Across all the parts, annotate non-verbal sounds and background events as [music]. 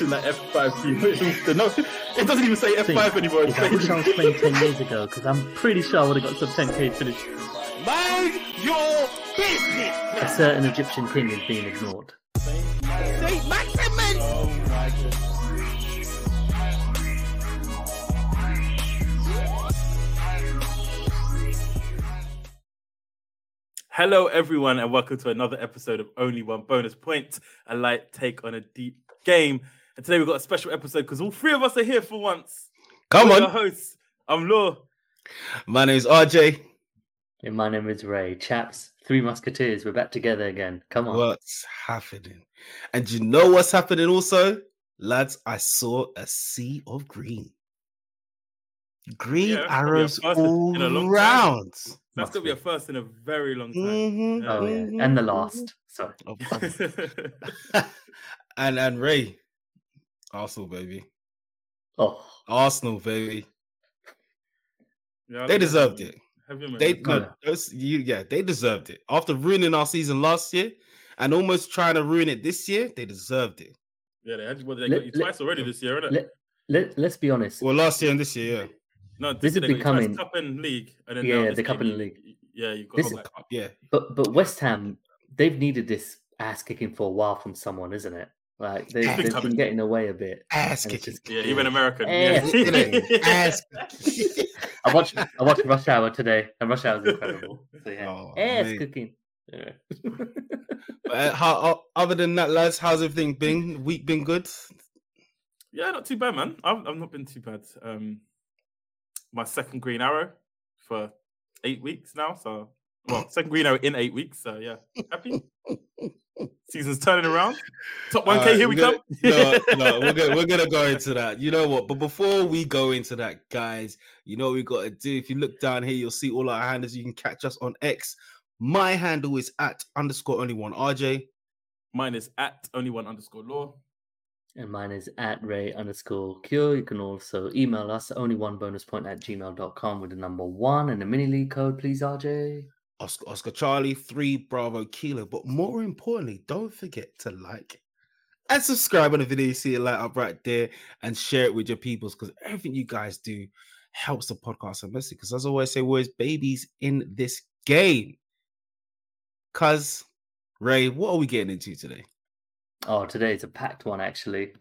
pushing that F5 key. no, it doesn't even say F5 anymore. I wish I was playing 10 years ago because I'm pretty sure I would have got some 10k finish. Mind your business. A certain Egyptian king is being ignored. Saint-Maximin. Hello, everyone, and welcome to another episode of Only One Bonus Point, a light take on a deep game. And today we've got a special episode because all three of us are here for once. Come We're on. your hosts. I'm Law. My name is RJ. And my name is Rey. Chaps, Three Musketeers, we're back together again. Come on. What's happening? And you know what's happening also? Lads, I saw a sea of green. Green Yeah, that's gonna be a arrows in- all in a long round. That's going to be a first in a very long time. Mhm, oh, yeah. And the last. Sorry. [laughs] [laughs] And and Rey, Arsenal baby, Oh, Arsenal baby. Yeah, They deserved it. Have you, man? They no, those, you, yeah, they deserved it after ruining our season last year and almost trying to ruin it this year. They deserved it. Yeah, they had well, they Let- got you let- twice already this year, innit? let, let, let's be honest. Well, last year and this year, yeah. no, this year is they got you twice, becoming- cup and league, and then Yeah, now yeah, this the cup game, and league. Yeah, you got This to Cup, yeah. But but West Ham, they've needed this ass kicking for a while from someone, isn't it? Like they, they've been kicking. getting away a bit. Ass And it's kicking. just- Yeah, even American. Eh, yeah. [laughs] Ass kicking. I watched I watched Rush Hour today, and Rush Hour is incredible. So yeah, Oh, ass mate. cooking. Yeah. But, uh, how, o- other than that, lads, how's everything been? Week been good? Yeah, not too bad, man. I've, I've not been too bad. Um, my second green arrow for eight weeks now. So, well, second green arrow in eight weeks. So, yeah, happy. [laughs] Season's turning around. Top one K, Alright, here we we're come. [laughs] no, [laughs] no, we're gonna we're gonna go into that. You know what? But before we go into that, guys, you know what we got to do. If you look down here, you'll see all our handles. You can catch us on X. My handle is at underscore only one RJ. Mine is at only one underscore law. And mine is at Rey underscore cure. You can also email us only one bonus point at gmail.com with the number one and the mini league code, please, RJ. Oscar, Oscar Charlie, three Bravo Kilo. But more importantly, don't forget to like and subscribe on the video. You see it light up right there and share it with your peoples because everything you guys do helps the podcast immensely. Because as I always say, we're babies in this game. Cuz Rey, what are we getting into today? Oh, today is a packed one, actually.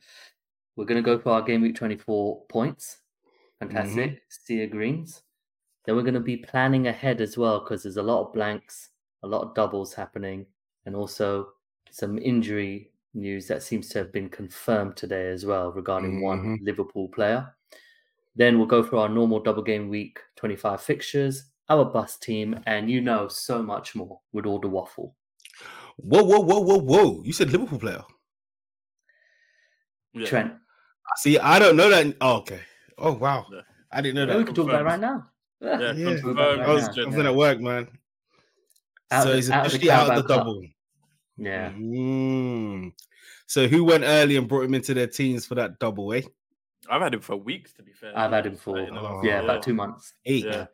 We're going to go for our game week 24 points. Fantastic. Mm-hmm. Sea of Greens. Then we're going to be planning ahead as well because there's a lot of blanks, a lot of doubles happening, and also some injury news that seems to have been confirmed today as well regarding one mm-hmm. Liverpool player. Then we'll go through our normal double game week 25 fixtures, our bus team, and you know so much more with all the waffle. Whoa, whoa, whoa, whoa, whoa. You said Liverpool player. Yeah. Trent, See, I don't know that. Oh, okay. Oh, wow. Yeah. I didn't know yeah, we can talk about it right now. Yeah, Yeah. confirmed. I was, now. I was at work, man. Out so of- he's out of the officially out of the Carabao Cup. double. Yeah. Mm. So who went early and brought him into their teams for that double, eh? I've had him for weeks, to be fair. I've had him for in the last- yeah, about two months. Eight. Yeah.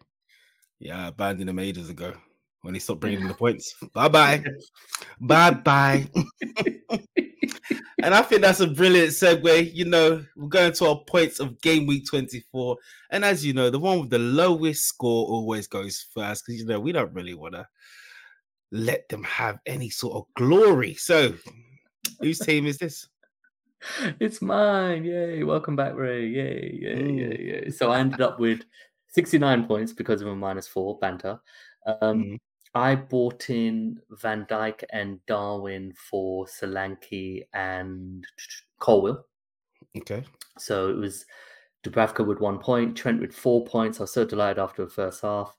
Yeah, I abandoned him ages ago when he stopped bringing him the [laughs] points. Bye bye. bye bye. And I think that's a brilliant segue. You know, we're going to our points of game week 24. And as you know, the one with the lowest score always goes first because, you know, we don't really want to let them have any sort of glory. So, whose team is this? [laughs] it's mine. Yay. Welcome back, Rey. Yay, yay, Mm. yay, yay. So I ended up with 69 points because of a minus four banter. Um, Mm. I bought in Van Dijk and Darwin for Solanke and Colwill. Okay. So it was Dubravka with one point, Trent with four points. I was so delighted after the first half.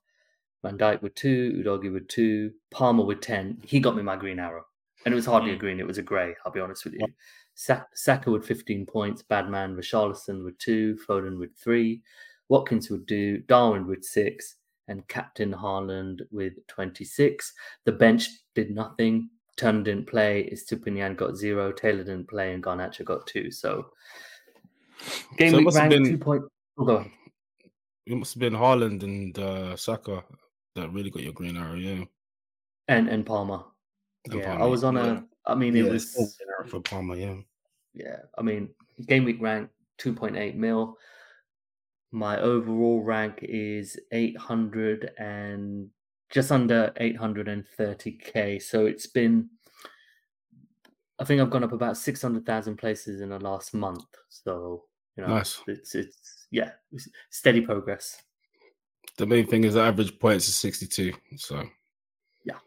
Van Dijk with two, Udogie with two, Palmer with 10. He got me my green arrow. And it was hardly a Mm. green, it was a grey, I'll be honest with you. Sa- Saka with 15 points, Badman, Richarlison with two, Foden with three, Watkins would do, Darwin with six, and Captain Haaland with 26. The bench did nothing. Turner didn't play, Estupiñán got zero, Taylor didn't play, and Garnacho got two. So game So week rank been- two point. Oh, go ahead. It must have been Haaland and uh, Saka that really got your green arrow, yeah. And and Palmer. And yeah, I was on a. I mean, Yeah, it was. all green arrow for Palmer, yeah. yeah, I mean, game week rank 2.8 mil. My overall rank is 800 and just under 830k. So it's been, I think I've gone up about 600,000 places in the last month. So, you know, Nice. it's, it's, yeah, it's steady progress. The main thing is the average points is 62. So Yeah.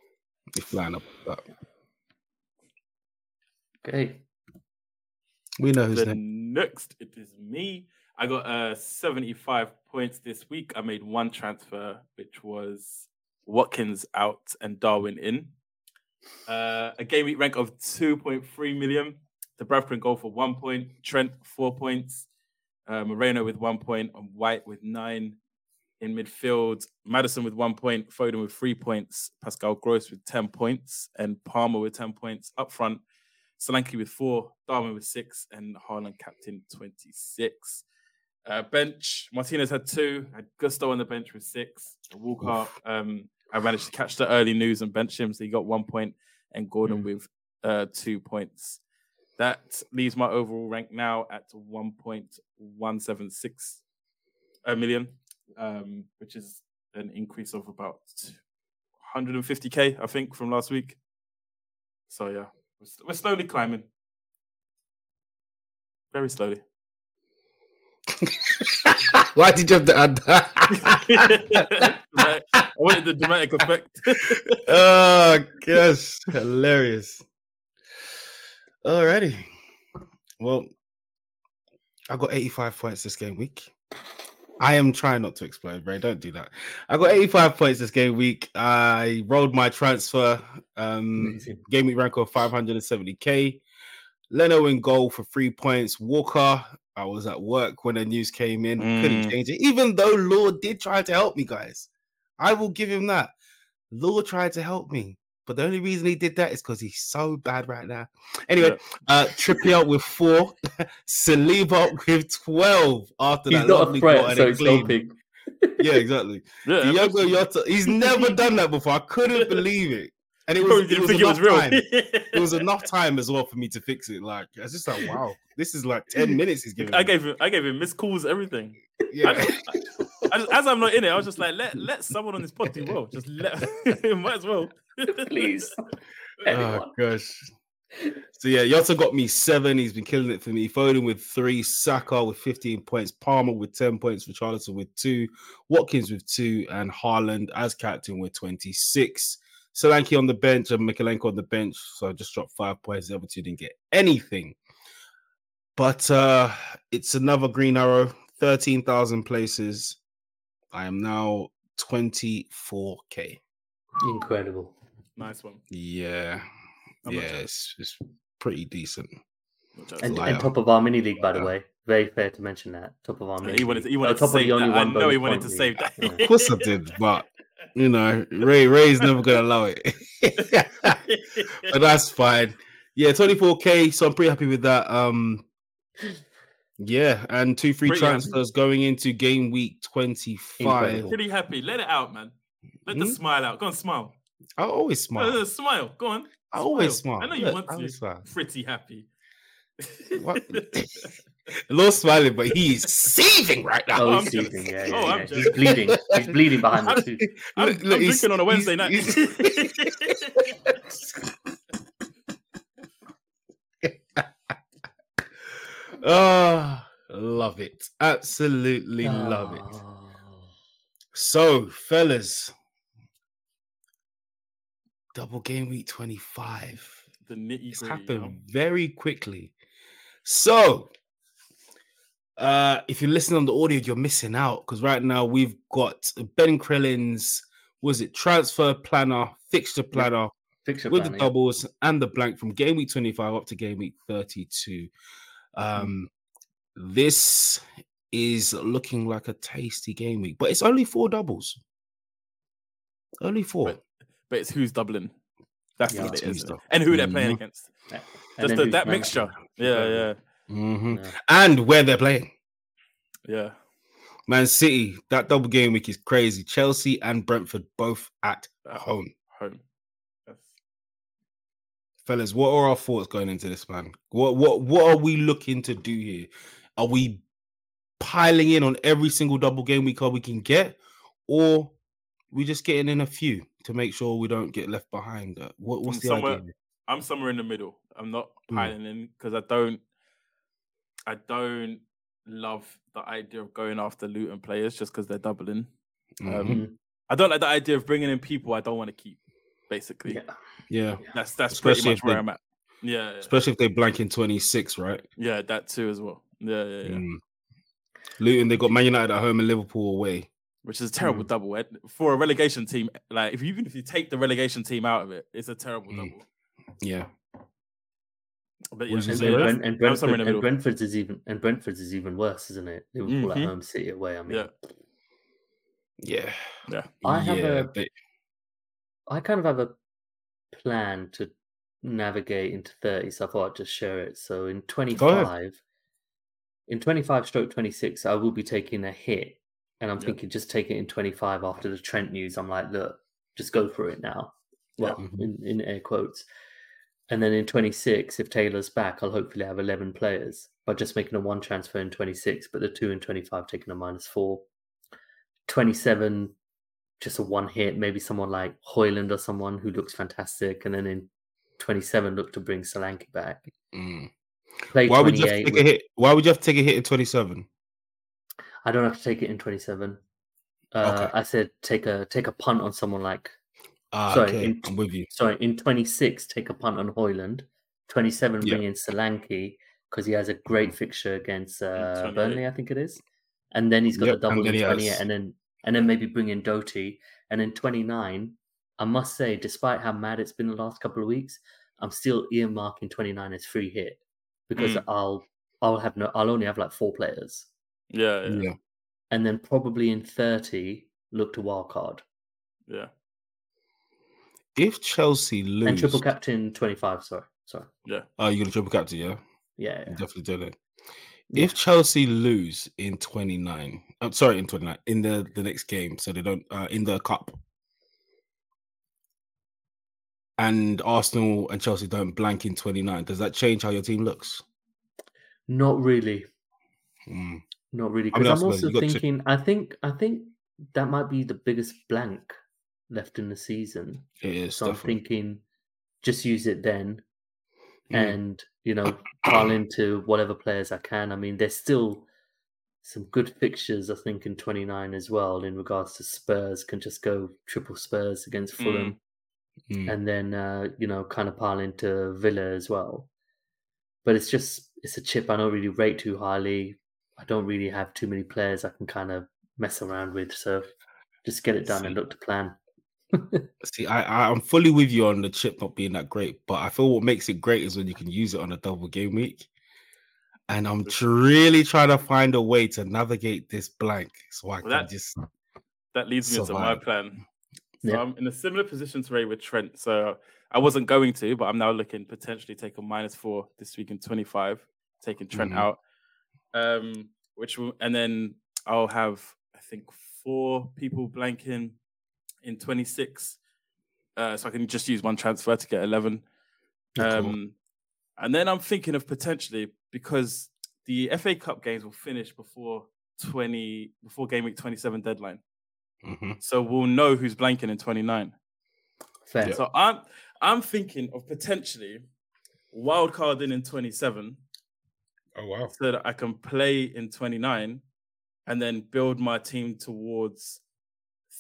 you're flying up. But Okay. we know who's The next. next, it is me. I got uh 75 points this week. I made one transfer, which was Watkins out and Darwin in. Uh, a game week rank of 2.3 million. The Bradford goal for one point. Trent, four points. Uh, Moreno with one point. And White with nine. In midfield, Maddison with one point. Foden with three points. Pascal Gross with 10 points. And Palmer with 10 points. Up front, Solanke with four, Darwin with six, and Haaland captain 26. Uh, bench, Martinez had two, had Gusto on the bench with six. Walker, um, I managed to catch the early news and bench him, so he got one point, and Gordon with uh, two points. That leaves my overall rank now at 1.176 a million, um, which is an increase of about 150k, I think, from last week. So yeah, we're, we're slowly climbing, very slowly. [laughs] Why did you have to add that? I wanted the dramatic effect. [laughs] oh gosh, hilarious. Alrighty. Well, I got 85 points this game week. I am trying not to explode, Rey. Don't do that. I got 85 points this game week. I rolled my transfer. Um, Amazing. game week rank of 570k. Leno in goal for three points. Walker, I was at work when the news came in. Couldn't Mm. change it, even though Law did try to help me, guys. I will give him that. Law tried to help me, but the only reason he did that is because he's so bad right now. Anyway, uh Trippier with four, [laughs] Saliba with 12 after He's that not lovely a threat, so he's helping. Yeah, exactly. [laughs] Yeah, Diogo Jota, he's never done that before. I couldn't [laughs] believe it. And it was, it was think it was enough real. time. [laughs] It was enough time as well for me to fix it. Like, I was just like, wow, this is like 10 minutes he's giving I me. gave him, I gave him missed calls, everything. yeah. I just, as I'm not in it, I was just like, let let someone on this pod do well. Just let, [laughs] might as well. Please. [laughs] Oh gosh. So yeah, Jota got me seven. He's been killing it for me. Foden with three, Saka with 15 points, Palmer with 10 points, Richarlison with two, Watkins with two, and Haaland as captain with 26. Solanke on the bench and Mykolenko on the bench. So I just dropped five points. The other two didn't get anything. But uh it's another green arrow, 13,000 places. I am now 24k. Incredible. Nice one. Yeah. I'm yeah, it's, it's pretty decent. And, and top of our mini league, by the way. Very fair to mention that. Top of our Yeah, mini he wanted to, league. he Oh, wanted to top of save the only that. I know he wanted to point save that. Yeah. Of course I did, but you know, Rey Rey's never gonna allow it. [laughs] but that's fine. Yeah, 24k. So I'm pretty happy with that. Um yeah, and two free Pretty happy. transfers going into game week 25. Pretty happy. Let it out, man. Let the Hmm? smile out. Go on, smile. I always smile. Uh, smile. Go on. I always smile. I know you Look, want to. always smile. Pretty happy. What? [laughs] [laughs] Lord smiling, but he's seething right now. Oh, I'm he's jealous. seething. Yeah, yeah, Oh, I'm yeah. He's bleeding. He's bleeding behind the tooth. I'm, Look, look, I'm he's- drinking on a Wednesday he's- night. [laughs] Oh, ah, love it. Absolutely love it. Oh. So, fellas, double game week 25. the nitty It's happened very quickly. So, uh, if you're listening on the audio, you're missing out because right now we've got Ben Crellin's was it transfer planner, fixture planner Fixture with plan, the yeah. doubles and the blank from game week 25 up to game week 32. Um, this is looking like a tasty game week, but it's only four doubles. Only four. But- But it's who's doubling. That's Yeah, what it's it who's is. doubling. And who they're playing Mhm. against. And Just the, that managing. mixture. Yeah, yeah, Mhm. Yeah. And where they're playing. yeah. Man City, that double game week is crazy. Chelsea and Brentford both at At home. Home. Yes. fellas, what are our thoughts going into this, man? What what what are we looking to do here? Are we piling in on every single double game week we can get, or we just getting in a few to make sure we don't get left behind? What, what's I'm the somewhere- idea? I'm somewhere in the middle. I'm not Mm. piling in because I don't, I don't love the idea of going after Luton players just because they're doubling. Mhm. Um, I don't like the idea of bringing in people I don't want to keep. Basically, Yeah. yeah, that's that's Especially pretty if much where they- I'm at. Yeah, yeah, especially if they blank in twenty six, right? yeah, that too as well. Yeah, yeah, yeah. Mm. Luton, they got Man United at home and Liverpool away. Which is a terrible Mm. double Ed. for a relegation team. Like if you, even if you take the relegation team out of it, it's a terrible Mm. double. Yeah, But yeah, And, and, Brent, and, Brentford, and. Brentford's is even and Brentford's is even worse, isn't it? Liverpool Mhm. at home, City away. I mean, yeah, yeah, yeah. I have yeah. a- they- I kind of have a plan to navigate into 30, so I thought I'd just share it. So in 25, in 25 stroke 26, I will be taking a hit. And I'm Yeah. thinking just take it in 25 after the Trent news. I'm like, look, just go for it now. Well, in, in air quotes. And then in 26, if Taylor's back, I'll hopefully have 11 players by just making a one transfer in 26, but the two in 25 taking a minus four. 27, just a one hit, maybe someone like Højlund or someone who looks fantastic. And then in 27, look to bring Solanke back. Mm. Play Why would you have to 28. take a hit? Why would you have to take a hit in twenty seven? I don't have to take it in 27. Uh, Okay. I said take a take a punt on someone like Ah, Sorry, okay, in- I'm with you. sorry in 26 take a punt on Højlund. 27 Yeah. bring in Solanke because he has a great fixture against uh, Burnley, I think it is. And then he's got Yep, the double in 28, has- and then and then maybe bring in Doughty. And then 29, I must say, despite how mad it's been the last couple of weeks, I'm still earmarking 29 as free hit because Mm. I'll I'll have no I'll only have like four players. Yeah, yeah, Yeah. yeah. And then probably in 30, look to wild card. If Chelsea lose, And triple captain 25, sorry. Sorry. Yeah. Oh, you're gonna triple captain, yeah? Yeah. yeah. Definitely do that. Yeah. If Chelsea lose in 29, I'm sorry, in 29, in the, the next game, so they don't uh, in the cup, and Arsenal and Chelsea don't blank in 29, does that change how your team looks? Not really. Mm. Not really. I mean, Because I'm Arsenal, also you got to- thinking I think I think that might be the biggest blank left in the season. It is So I'm thinking just use it then and you know, [coughs] pile into whatever players I can. I mean, there's still some good fixtures, I think, in 29 as well, in regards to Spurs, can just go triple Spurs against Mm. Fulham. Mm. and then uh, you know kind of pile into Villa as well. But it's just it's a chip I don't really rate too highly. I don't really have too many players I can kind of mess around with, so just get it done and look to plan. See, I, I I'm fully with you on the chip not being that great, but I feel what makes it great is when you can use it on a double game week. And I'm really trying to find a way to navigate this blank so I can That- just That leads me into my plan. So Yeah. I'm in a similar position to Rey with Trent. So I wasn't going to, but I'm now looking potentially take a minus four this week in 25, taking Trent Mhm. out. Um, which will, and then I'll have I think four people blanking in 26. Uh, so I can just use one transfer to get 11. Yeah, cool. Um, and then I'm thinking of potentially because the FA Cup games will finish before 20 before game week 27 deadline. Mhm. So we'll know who's blanking in 29. Fair. So I'm I'm thinking of potentially wild carding in 27 Oh wow. so that I can play in 29 and then build my team towards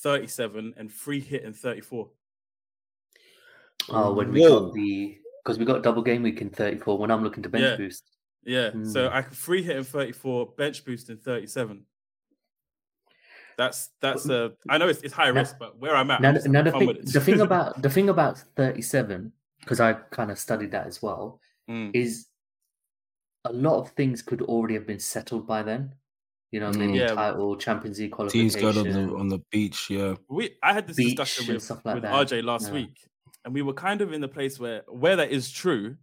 37 and free hit in 34. Oh, when we Whoa. got the because we got double game week in 34 when I'm looking to bench Yeah. boost. Yeah. So Mm. I can free hit in 34, bench boost in 37. That's that's a I know it's, it's high Now- risk, but where I'm at, Now, I'm now the, thing, the thing about [laughs] the thing about 37 because I kind of studied that as well Mm. is a lot of things could already have been settled by then. You know, maybe Mm. Yeah. title, Champions League qualification. Teams qualification. going on the on the beach, yeah. we I had this beach discussion with, stuff like with that, RJ last yeah. week, and we were kind of in the place where where that is true.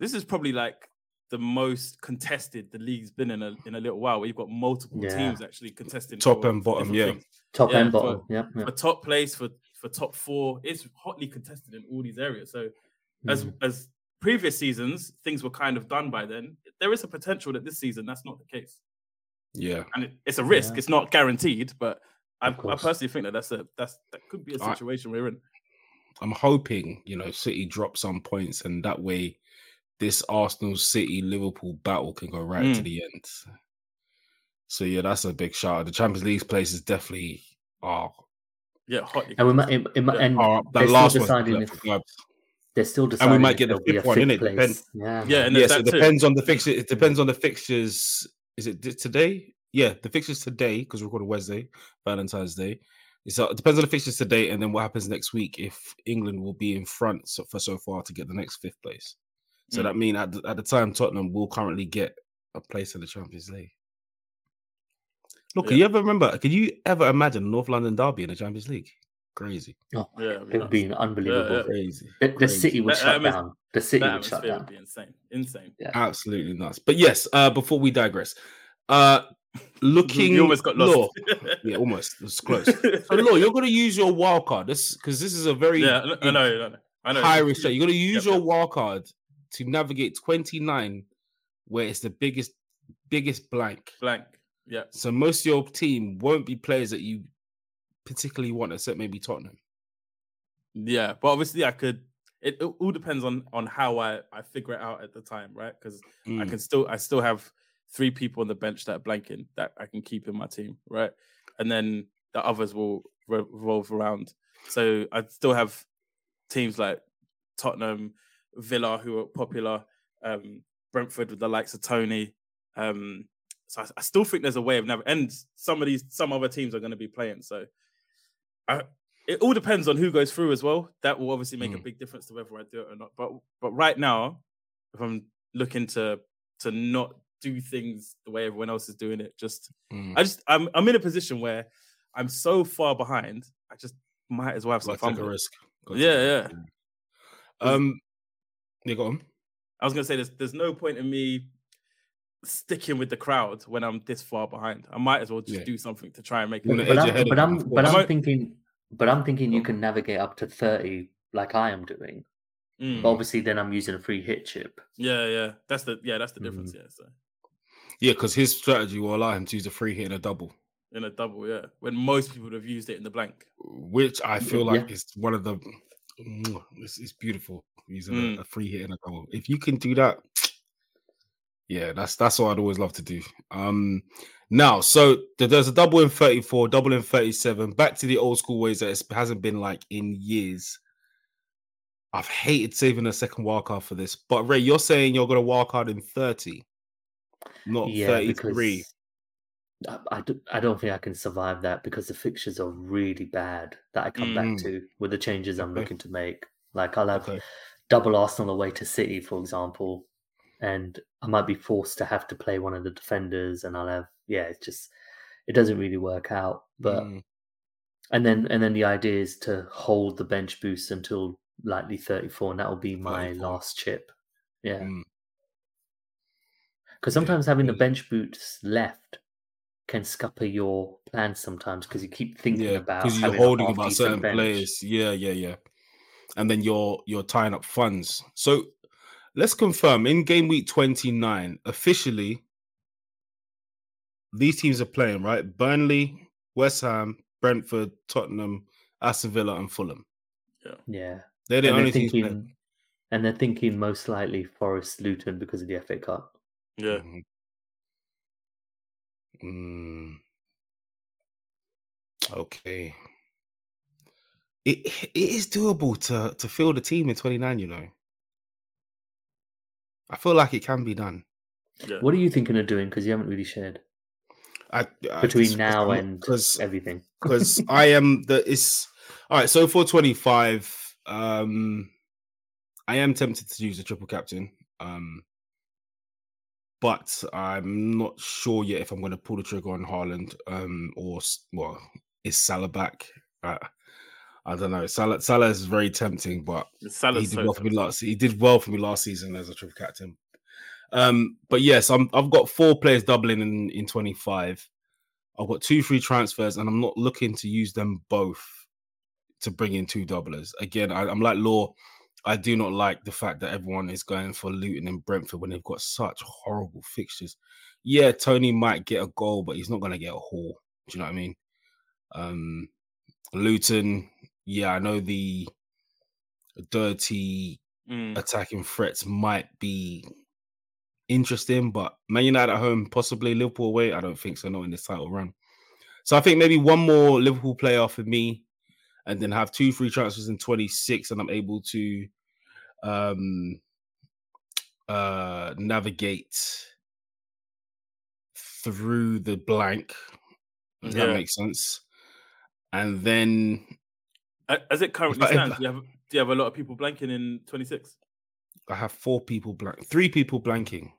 This is probably like the most contested the league's been in a in a little while. Where you've got multiple Yeah. teams actually contesting Top and bottom, yeah. things. Top Yeah, and for- bottom. Yeah. yeah. for top place for for top four. It's hotly contested in all these areas. So as Mhm. as previous seasons things were kind of done by then. There is a potential that this season that's not the case, Yeah. and it, it's a risk. Yeah. It's not guaranteed, but I, I personally think that that's a that's that could be a situation we're in. I'm hoping, you know, City drop some points and that way this Arsenal City Liverpool battle can go right to Mm. the end. So yeah, that's a big shout. The Champions League place is definitely are, Yeah, hot. And we might, it, it might Yeah. and are they're the still last one's deciding left if they're still we might get the there'll be fifth a one, fifth innit? place. Depend- Yeah, Yeah, man. and there's Yes, it that too. depends on the fixture. It depends on the fixtures. Is it today? Yeah, the fixtures today because we're recording Wednesday, Valentine's Day. So it depends on the fixtures today, and then what happens next week if England will be in front so, for so far to get the next fifth place. So Mm. that means at the, at the time Tottenham will currently get a place in the Champions League. Look, can you ever remember? Can you ever imagine North London derby in the Champions League? Crazy, Oh, Yeah, it would be unbelievable. Yeah, crazy. The, the crazy. city would That shut atmos- down. The city that would shut atmosphere down. would be insane. Insane. yeah. Absolutely nuts. But yes, uh, before we digress, uh, looking, you almost got Law- lost. yeah, almost. It's close. So, Law, you're going to use your wild card. This because this is a very yeah, I know, I know, I know. I know. high risk. trade. You're going to use Yep, your yep. wild card to navigate 29, where it's the biggest, biggest blank. blank. Yeah, So most of your team won't be players that you particularly want, except maybe Tottenham. yeah, but obviously I could. It, it all depends on on how I I figure it out at the time, right? Because I Mm, can still I still have three people on the bench that are blanking that I can keep in my team, right? And then the others will revolve around. So I still have teams like Tottenham, Villa, who are popular, um, Brentford with the likes of Toney. Um, so I, I still think there's a way of never. And some of these, some other teams are going to be playing. So I, it all depends on who goes through as well. That will obviously make a Mm. big difference to whether I do it or not. But but right now, if I'm looking to to not do things the way everyone else is doing it, just mm. I just I'm I'm in a position where I'm so far behind. I just might as well have some fun. take a risk. Gotta Yeah, yeah. Um, you got on. I was gonna say there's there's no point in me sticking with the crowd when I'm this far behind. I might as well just Yeah. do something to try and make it. But edge I'm, but I'm, but. I'm thinking, but I'm thinking you can navigate up to thirty like I am doing. Mm, But obviously, then I'm using a free hit chip. Yeah, yeah. That's the yeah, that's the difference. Mm. Yeah. So Yeah, because his strategy will allow him to use a free hit and a double, in a double, yeah. When most people would have used it in the blank. which I feel like Yeah. is one of the. Mwah, [sniffs] It's, it's beautiful using Mm. a, a free hit and a double. If you can do that, yeah, that's that's what I'd always love to do. Um, now, so there's a double in 34, double in 37. Back to the old school ways that it hasn't been like in years. I've hated saving a second wildcard for this, but Rey, you're saying you're going to wildcard in 30, not yeah, 33. I, I, do, I don't think I can survive that because the fixtures are really bad that I come Mm. back to with the changes I'm Okay. looking to make. Like I'll have Okay. double Arsenal away to City, for example, and I might be forced to have to play one of the defenders, and I'll have yeah, it's just it doesn't really work out. But Mm. and then and then the idea is to hold the bench boost until likely 34, and that will be my 34. last chip. Yeah, Mm. because Yeah, sometimes having the bench boots left can scupper your plans sometimes because you keep thinking Yeah, about because you're holding about certain bench. players. Yeah, yeah, yeah. And then you're you're tying up funds. So let's confirm in game week 29, officially, these teams are playing, right? Burnley, West Ham, Brentford, Tottenham, Aston Villa, and Fulham. Yeah, They're the and only they're teams playing. thinking, and they're thinking most likely Forest Luton because of the FA Cup. Yeah. Mhm. Mm. Okay. It it is doable to to field a team in 29, you know. I feel like it can be done. Yeah. What are you thinking of doing? Because you haven't really shared I, I between now and because everything. because [laughs] I am the it's all right. So for 25, um, I am tempted to use a triple captain, um, but I'm not sure yet if I'm going to pull the trigger on Haaland, um, or well, is Salah back? Uh, I don't know. Salah Salah is very tempting, but he did so well for me last. He did well for me last season as a triple captain. Um, but yes, I'm. I've got four players doubling in in 25. I've got two free transfers, and I'm not looking to use them both to bring in two doublers. Again, I, I'm like Law. I do not like the fact that everyone is going for Luton and Brentford when they've got such horrible fixtures. Yeah, Toney might get a goal, but he's not going to get a haul. Do you know what I mean? Um, Luton, yeah, I know the dirty Mm. attacking threats might be interesting, but Man United at home, possibly Liverpool away. I don't think so. Not in this title run. So I think maybe one more Liverpool player for me, and then have two free transfers in 26, and I'm able to um uh navigate through the blank. Does Yeah. that make sense? And then As it currently stands, do you have do you have a lot of people blanking in 26? I have four people blank, three people blanking.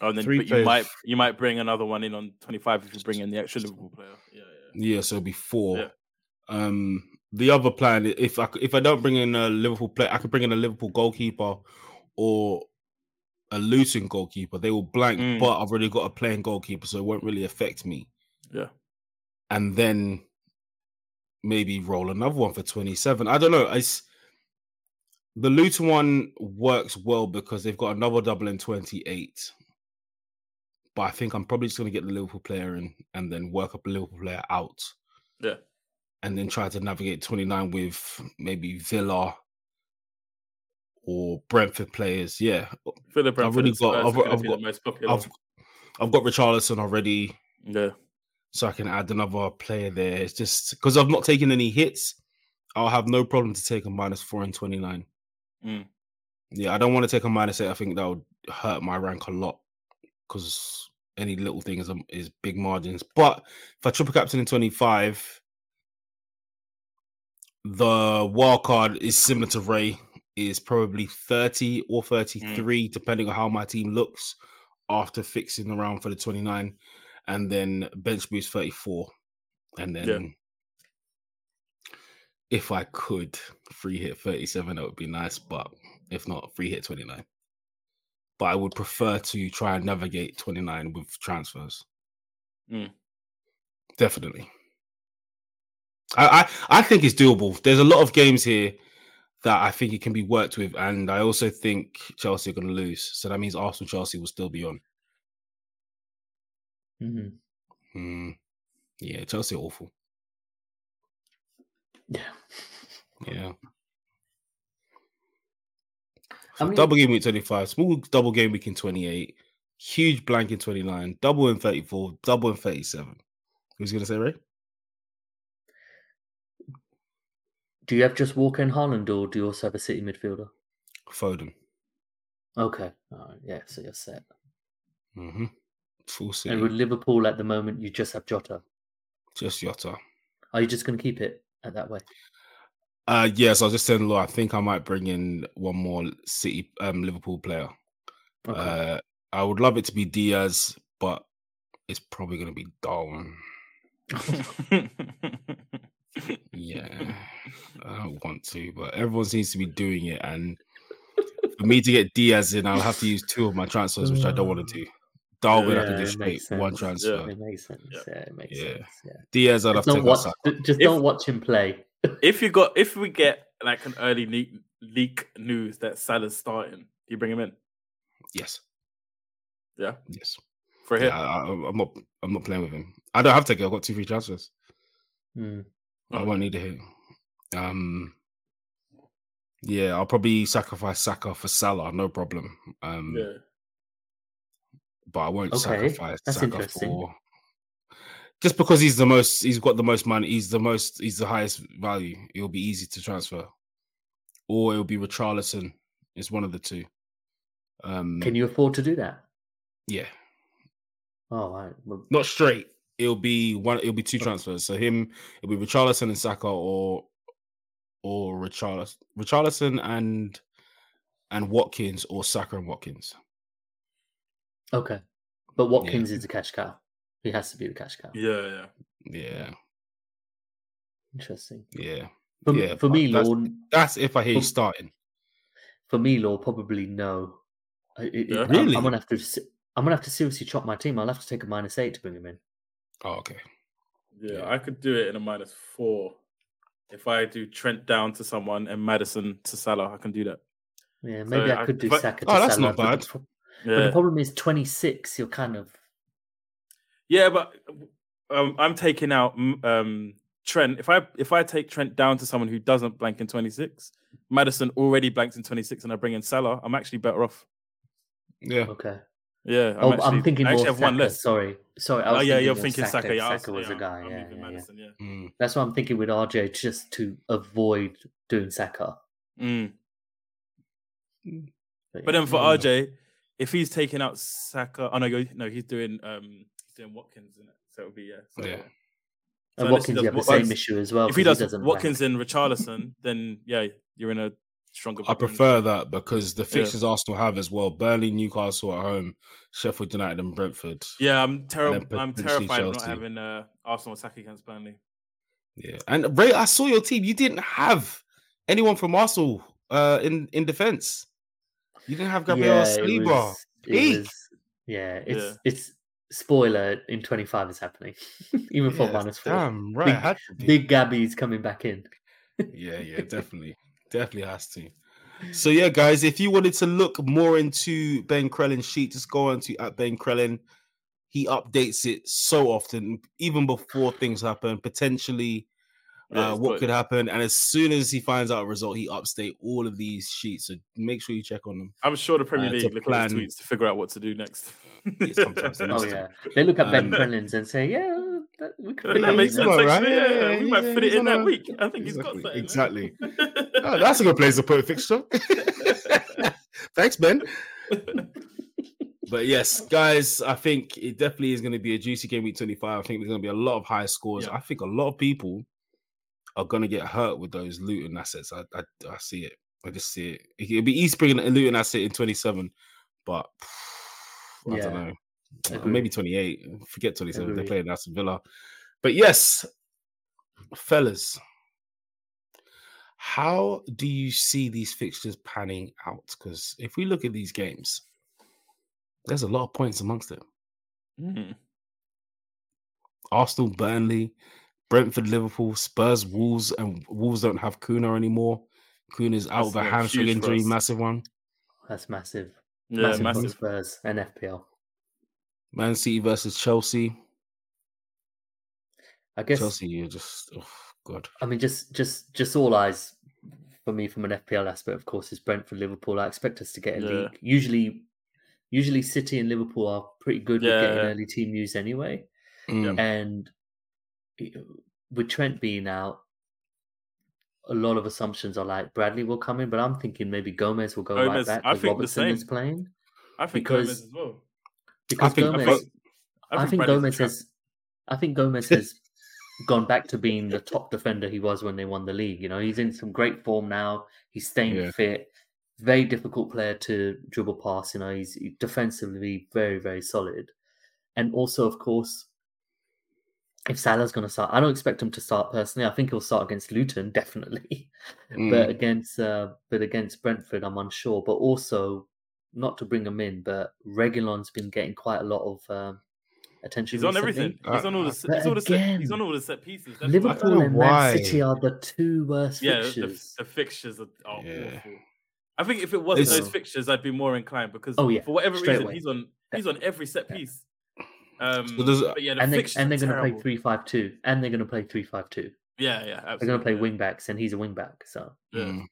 Oh, and then Three but you might you might bring another one in on 25 if you bring in the extra Liverpool player. Yeah, yeah. Yeah, so it'll be four. Yeah. Um, the other plan, if I if I don't bring in a Liverpool player, I could bring in a Liverpool goalkeeper or a Luton goalkeeper. They will blank, Mm. but I've already got a playing goalkeeper, so it won't really affect me. Yeah. And then maybe roll another one for twenty seven. I don't know. It's the Luton one works well because they've got another double in twenty eight. But I think I'm probably just going to get the Liverpool player in and then work up a Liverpool player out Yeah. and then try to navigate 29 with maybe Villa or Brentford players. Yeah, For the Brentford already and got- I've- I've got- the most popular. I've I've got Richarlison already, yeah. So I can add another player there. It's just because I've not taken any hits, I'll have no problem to take a minus four and 29. Mm. Yeah, I don't want to take a minus eight. I think that would hurt my rank a lot because any little thing is, um, is big margins. But if I triple captain in 25, the wild card is similar to Rey, is probably 30 or 33, depending on how my team looks after fixing around for the 29. And then bench boost 34. And then Yeah. if I could free hit 37, that would be nice. But if not, free hit 29. But I would prefer to try and navigate 29 with transfers. Mm. Definitely. I, I I think it's doable. There's a lot of games here that I think it can be worked with, and I also think Chelsea are going to lose. So that means Arsenal Chelsea will still be on. Mhm. Hmm. Yeah, Chelsea awful. Yeah. Yeah. I mean- double game week 25, small double game week in 28, huge blank in 29, double in 34, double in 37. Who's going to say Rey? Do you have just Walker and Haaland, or do you also have a City midfielder? Foden. Okay. All right. Yeah. So you're set. Mm-hmm. Full city. And with Liverpool at the moment, you just have Jota. Just Jota. Are you just going to keep it at that way? Uh yes, I was just saying, Law, I think I might bring in one more City um Liverpool player. Okay. Uh I would love it to be Diaz, but it's probably gonna be Darwin. Yeah. I don't want to, but everyone seems to be doing it. And for me to get Diaz in, I'll have to use two of my transfers, which I don't want to do. Darwin, I can Yeah, do it straight makes one sense. transfer. it makes sense. Yeah. Yeah. It makes Yeah. sense. Yeah. Diaz, I'd have to don't watch. outside. [laughs] Just If- don't watch him play. [laughs] if you got if we get like an early leak, leak news that Salah's starting, do you bring him in? Yes, Yeah, yes. for him. Yeah, I, I- I'm not. I'm not playing with him. I don't have to go. I've got two free transfers. Hmm. I won't need a hit. Um, yeah, I'll probably sacrifice Saka for Salah, no problem. Um, yeah. But I won't Okay, sacrifice that's Saka for just because he's the most. He's got the most money. He's the most. He's the highest value. It'll be easy to transfer, or it'll be Richarlison. It's one of the two. Um, Can you afford to do that? yeah, Oh, right. Well, not straight. It'll be one. It'll be two transfers. So him, it'll be Richarlison and Saka, or or Richarlison, Richarlison and and Watkins, or Saka and Watkins. Okay. But Watkins is the cash cow. He has to be the cash cow. Yeah, yeah. Yeah, Interesting. yeah. For, Yeah, for me, that's- Law, That's if I hear you starting. for me, Law, probably no. I- it- it- Yeah? I'm- Really? I'm, gonna have to. I'm gonna have to seriously chop my team. I'll have to take a minus eight to bring him in. Oh, okay. Yeah, Yeah. I could do it in a minus four. if I do Trent down to someone and Maddison to Salah, I can do that. Yeah, maybe I I- could do if I- Saka to Oh, that's Salah, not but the bad. Pro- But the problem is 26, you're kind of. yeah, but um, I'm taking out um, Trent. If I if I take Trent down to someone who doesn't blank in 26, Maddison already blanked in 26, and I bring in Salah, I'm actually better off. Yeah. Okay. Yeah, oh, actually, I'm thinking I more actually have Saka. one less. Sorry. Sorry. I Oh yeah, thinking you're thinking Saka. Saka. Yeah, Saka was, was yeah, a guy. I'm Yeah, yeah, yeah. Maddison, yeah. Mm. That's what I'm thinking with RJ, just to avoid doing Saka. Mm. But, But then for Mm. RJ, if he's taking out Saka, oh no, go- no, he's doing um he's doing Watkins in it, so it'll be yeah. So, Yeah. So and Watkins, does you have the same issue as well. if he does doesn't Watkins blank. and Richarlison, then yeah, you're in a stronger. I prefer that because the fixtures Arsenal have as well: Burnley, Newcastle at home, Sheffield United, and Brentford. Yeah, I'm terrible. I'm potentially terrified of not having uh, Arsenal attack against Burnley. Yeah, and Rey, I saw your team. You didn't have anyone from Arsenal uh, in in defense. You didn't have Gabriel yeah, it Saliba. was, it was- yeah, it's Yeah. it's spoiler in 25 is happening, [laughs] even for Yes, minus four. Damn right, Big- to be. Big Gabby's coming back in. Yeah, yeah, [laughs] definitely, definitely has to. So yeah, guys, if you wanted to look more into Ben Crellin's sheet, just go on to at Ben Krellin. He updates it so often, even before things happen. Potentially, Yeah, uh, what got- could happen, and as soon as he finds out a result, he upstate all of these sheets. So make sure you check on them. I'm sure the Premier Uh, League look at plan- his tweets to figure out what to do next. Yeah, [laughs] sometimes Oh must yeah, they look at Ben Um, and say, "Yeah, that, we could." that fit makes sense. there." alright, Actually, yeah, yeah, yeah, we he's- might fit it in that a- week. I think he's got Exactly, something. exactly. [laughs] Oh, that's a good place to put a fixture. [laughs] Thanks, Ben. But yes, guys, I think it definitely is going to be a juicy game week 25. I think there's going to be a lot of high scores. Yeah. I think a lot of people are going to get hurt with those Luton assets. I, I, I see it. I just see it. It'll be East bringing a Luton asset in 27, but [sighs] I Yeah, don't know. Uh, agree. maybe 28. Forget 27. They're Agree. playing Aston Villa. But yes, fellas, how do you see these fixtures panning out? Because if we look at these games, there's a lot of points amongst them. Mm. Arsenal, Burnley, Brentford, Liverpool, Spurs, Wolves, and Wolves don't have Cunha anymore. Cunha's out That's, with a hamstring huge injury, massive one. That's massive. Yeah, massive, massive. Spurs and FPL. Man City versus Chelsea. I guess. Chelsea, you're just oh god. I mean, just just just all eyes for me from an FPL aspect, of course, is Brentford, Liverpool. I expect us to get a Yeah. league. Usually, usually City and Liverpool are pretty good with getting Yeah. early team news anyway. Mm. And y- with Trent being out, a lot of assumptions are like Bradley will come in, but I'm thinking maybe Gomez will go Gomez, right back I because think the Robertson is same. playing. I think Because- Gomez as well. Because think- I Gomez, think- I think, Bradley's a Gomez has. I think Gomez has gone back to being the top defender he was when they won the league. You know, he's in some great form now. He's staying Yeah. fit. Very difficult player to dribble past. You know, he's defensively very very solid, and also of course, if Salah's going to start, I don't expect him to start personally. I think he'll start against Luton [laughs] definitely, but Mm. against uh, but against Brentford, I'm unsure. But also, not to bring him in, but Reguilón's been getting quite a lot of um, attention. He's on everything. Uh, He's on all the. uh, s- He's, all the set, he's on all the set pieces. That's Liverpool and why. Man City are the two worst yeah, the, fixtures. the fixtures are, are Yeah. awful. I think if it wasn't It's- those fixtures, I'd be more inclined because Oh, yeah, for whatever straight reason away. he's on he's on every set Yeah. piece. Um, So does- but yeah, the and they, and they're going to play three five two, and they're going to play three five two. Yeah, yeah, absolutely. They're going to play yeah. wing backs, and he's a wing back. So Yeah. Mm.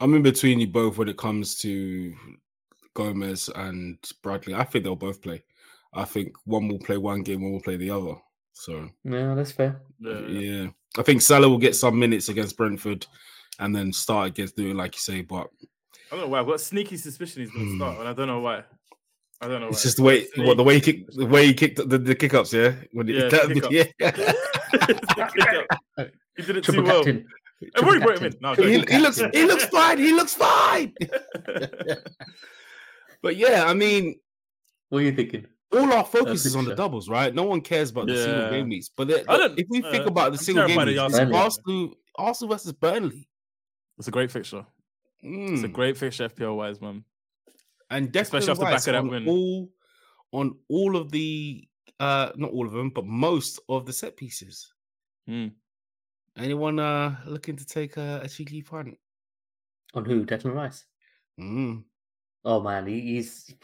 I'm in between you both when it comes to Gomez and Bradley. I think they'll both play. I think one will play one game, one will play the other. So yeah, that's fair. Yeah, yeah, yeah. I think Salah will get some minutes against Brentford, and then start against doing like you say. But I don't know why. I've got a sneaky suspicion he's going to Hmm. start, and I don't know why. I don't know. it's just the way Sneak- what the way he kicked the way he kicked the, the kick ups. Yeah, when Yeah, it, the yeah. [laughs] The kick-up. He did it Triple too well. captain. I've Triple already brought him in. No, he, he looks he looks fine. He looks fine. [laughs] But yeah, I mean, What are you thinking? all our focus is on the doubles, right? No one cares about the single Yeah. game weeks. But the- I don't- if we think uh, about the I'm single game terrified of weeks, the it's Arsenal. Arsenal, Arsenal versus Burnley. It's a great fixture. It's a Mm. great fixture, FPL wise, man. And especially off the back of that on win. all on all of the uh not all of them, but most of the set pieces. Mm. Anyone uh looking to take a, a cheeky punt? On who? Declan Rice. Mm. Oh man, he, he's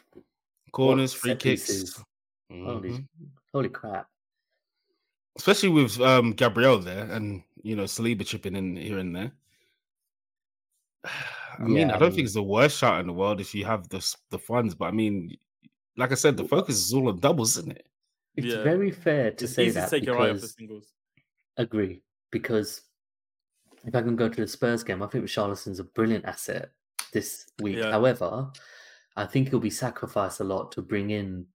Corners, what free set kicks. pieces. Holy, holy crap! Especially with um Gabriel there and you know Saliba chipping in here and there. [sighs] I mean, Yeah, I I don't mean- think it's the worst shot in the world if you have the the funds, but I mean, like I said, the focus is all on doubles, isn't it? It's Yeah. very fair to It's say easy to that take your eye off the because singles. agree because if I can go to the Spurs game, I think Richarlison's a brilliant asset this week. Yeah. However, I think he'll be sacrificed a lot to bring in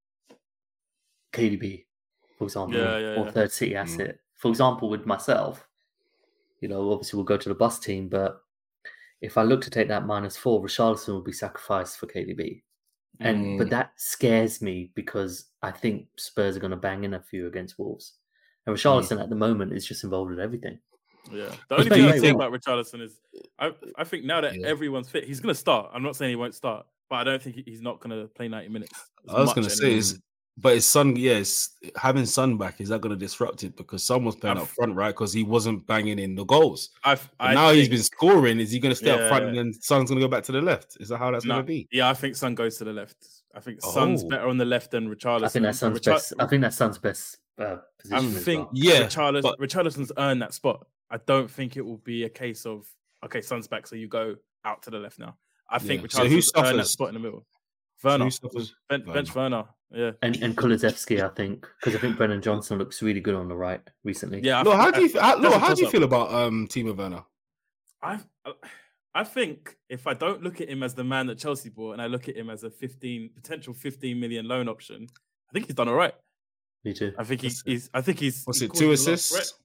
KDB, for example, Yeah, yeah, or yeah. third city mm. asset. For example, with myself, you know, obviously we'll go to the bus team, but if I look to take that minus four, Richarlison will be sacrificed for KDB. And but Mm. that scares me because I think Spurs are going to bang in a few against Wolves. And Richarlison at the moment is just involved with everything. Yeah. The only thing I very think well. about Richarlison is I, I think now that Yeah. everyone's fit, he's going to start. I'm not saying he won't start, but I don't think he's not going to play 90 minutes. I was going to say is, but his son, yes, having son back is that going to disrupt it because son was playing I've- up front, right? Because he wasn't banging in the goals. I've, But I now he's think- been scoring. Is he going to stay up front Yeah. and then son's going to go back to the left? Is that how that's No, going to be? Yeah, I think Son goes to the left. I think Son's Oh. better on the left than Richarlison. I think that's and Son's Richar- best. I think that's Son's best uh, I position. as think well. Yeah, Richarlison, but- Richarlison's earned that spot. I don't think it will be a case of okay, Son's back, so you go out to the left now. I think Yeah. So who Richarlison's earned that spot in the middle. So Werner, who suffers? Ben, bench Werner. Yeah, And and Kulusevski, I think, because I think Brennan Johnson looks really good on the right recently. yeah. I No, think- how do you I- fe- how, no, how do you toss-up. feel about um Timo Werner? I I think if I don't look at him as the man that Chelsea bought, and I look at him as a fifteen potential fifteen million loan option, I think he's done all right. Me too. I think he's, he's I think he's What's he it? Two a lot of threat. assists.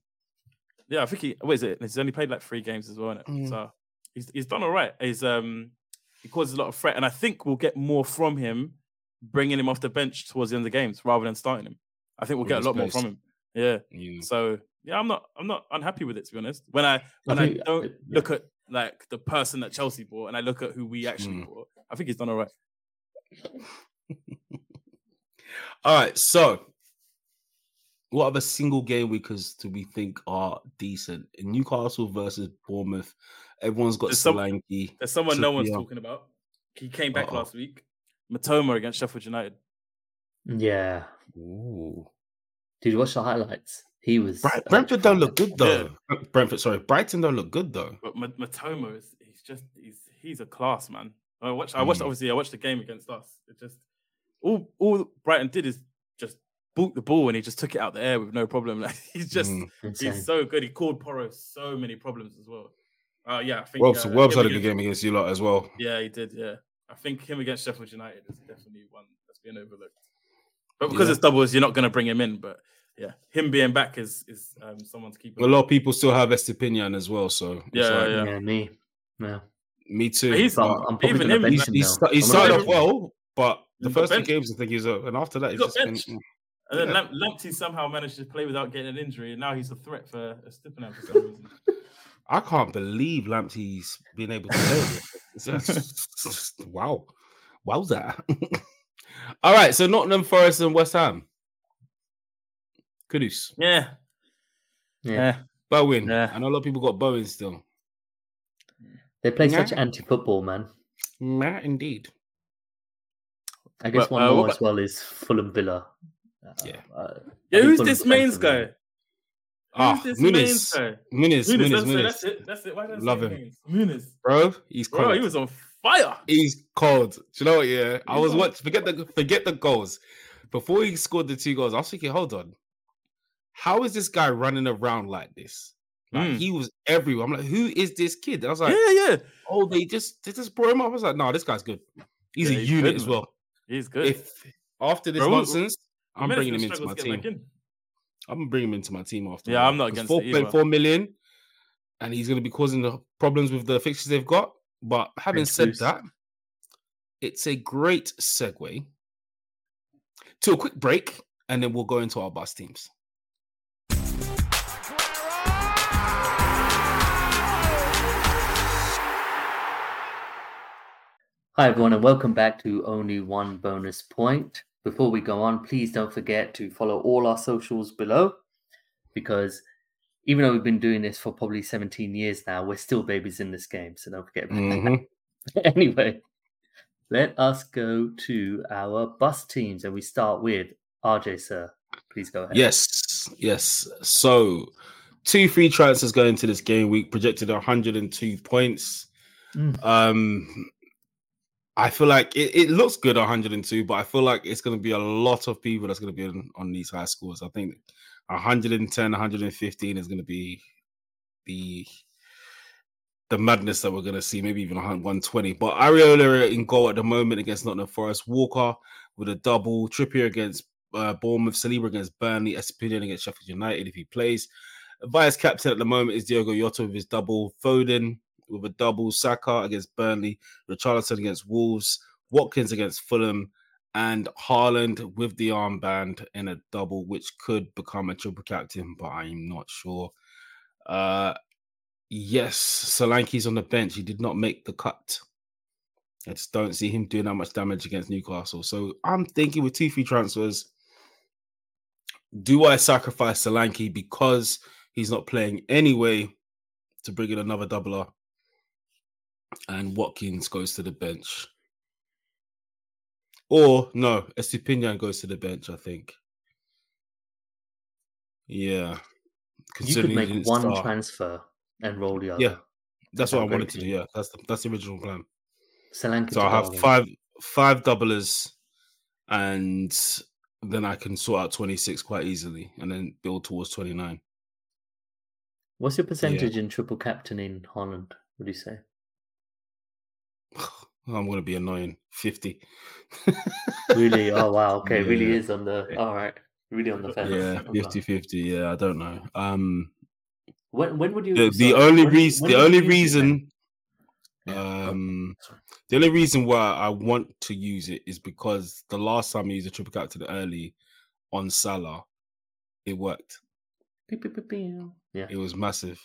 Yeah, I think he. What is it? He's only played like three games as well, innit? Mm. So he's he's done all right. He's um he causes a lot of threat, and I think we'll get more from him, bringing him off the bench towards the end of the games rather than starting him. I think we'll get a lot more from him. Yeah. Yeah. So yeah, I'm not I'm not unhappy with it to be honest. When I when I, think- uh, don't yeah. look at like the person that Chelsea bought, and I look at who we actually Mm. bought, I think he's done all right. [laughs] All right, so what other single game weekers do we think are decent? Newcastle versus Bournemouth, everyone's got There's some- There's someone no one's talking about. He came back Uh-oh. last week. Mitoma against Sheffield United. Yeah. Ooh. Did you watch the highlights? He was. Bright- Brentford don't look good Yeah. though. Brentford, sorry, Brighton don't look good though. But Ma- Mitoma is he's just he's he's a class man. I watched I watched Mm. obviously I watched the game against us. It just all all Brighton did is just boot the ball and he just took it out the air with no problem. [laughs] Like he's just mm, he's so good. He called Porro so many problems as well. Uh yeah, I think Welbs, uh, Welbs had a good game against you lot as well. Yeah, he did. Yeah, I think him against Sheffield United is definitely one that's being overlooked. But because Yeah. it's doubles, you're not going to bring him in. But yeah, him being back is is um, someone to keep. A lot of people still have Estupiñán as well, so Yeah, like, yeah. yeah. me. Yeah. me too. But he's- So I'm, I'm even him, he's, he's, he I'm started off well, but the He first two benched. games I think he's a, and after that he's, it's just been. And then Yeah. Lamptey somehow managed to play without getting an injury, and now he's a threat for Estupiñán for some reason. [laughs] I can't believe Lamptey's been able to play. It's just- [laughs] [laughs] wow, wowza! [laughs] All right, so Nottingham Forest and West Ham. Kudus, yeah, Yeah. yeah. Bowen. Yeah. I know a lot of people got Bowen still. They play such anti-football, man. Yeah, indeed. I guess Well, one uh, more what as well is Fulham Villa. Uh, Yeah. uh, Yeah, who's Fulham this defense mains guy? Ah, Muniz. Muniz, Muniz, Muniz, that's, it, that's it. That's it. Why don't I Love him. Muniz. Bro, he's cold. Bro, he was on fire. He's cold. Do you know what? Yeah, I was watching. Forget the forget the goals. Before he scored the two goals, I was thinking, hold on, how is this guy running around like this? Like Mm. he was everywhere. I'm like, who is this kid? I was like, yeah, yeah. oh, they just they just brought him up. I was like, no, this guy's good. He's Yeah, a he's unit good, as well. He's good. If after this Bro, nonsense, I'm bringing him into my team. In. I'm gonna bring him into my team after. Yeah, I'm not against four it either. point four million, and he's gonna be causing the problems with the fixtures they've got. But having Bench said boost. that, it's a great segue to a quick break, and then we'll go into our bus teams. Hi, everyone, and welcome back to Only One Bonus Point. Before we go on, please don't forget to follow all our socials below because even though we've been doing this for probably 17 years now, we're still babies in this game. So don't forget. Mhm. [laughs] anyway, let us go to our bus teams and we start with RJ, sir. Please go ahead. Yes, yes. So two free transfers going into this game week, projected 102 points. Mm. Um, I feel like it, it looks good 102, but I feel like it's going to be a lot of people that's going to be on, on these high scores. I think 110, 115 is going to be the the madness that we're going to see, maybe even 120. But Areola in goal at the moment against Nottingham Forest, Walker with a double, Trippier against uh, Bournemouth, Saliba against Burnley, Estupiñán against Sheffield United if he plays. Vice captain at the moment is Diogo Jota with his double, Foden with a double, Saka against Burnley, Richarlison against Wolves, Watkins against Fulham, and Haaland with the armband in a double, which could become a triple captain, but I'm not sure. Uh, yes, Solanke's on the bench. He did not make the cut. I just don't see him doing that much damage against Newcastle. So I'm thinking with two free transfers, do I sacrifice Solanke because he's not playing anyway to bring in another doubler? And Watkins goes to the bench. Or no, Estupiñán goes to the bench, I think. Yeah. You could make one start. transfer and roll the other. Yeah, That's what I wanted great to to do. Yeah, that's the that's the original plan. Solanke So I have five five doublers, and then I can sort out twenty six quite easily, and then build towards twenty nine. What's your percentage in triple captain in Haaland? Would you say? I'm gonna be annoying. Fifty. Really? Oh wow. [laughs] Okay, really is on the. All right, really on the fence. Yeah, [laughs] Okay. 50 50. Yeah, I don't know. Um, When when would you? the, the only reason, the only you use it then? reason, um, Sorry. the only reason why I want to use it is because the last time I used a triple captain early on Salah, it worked. Yeah. It was massive.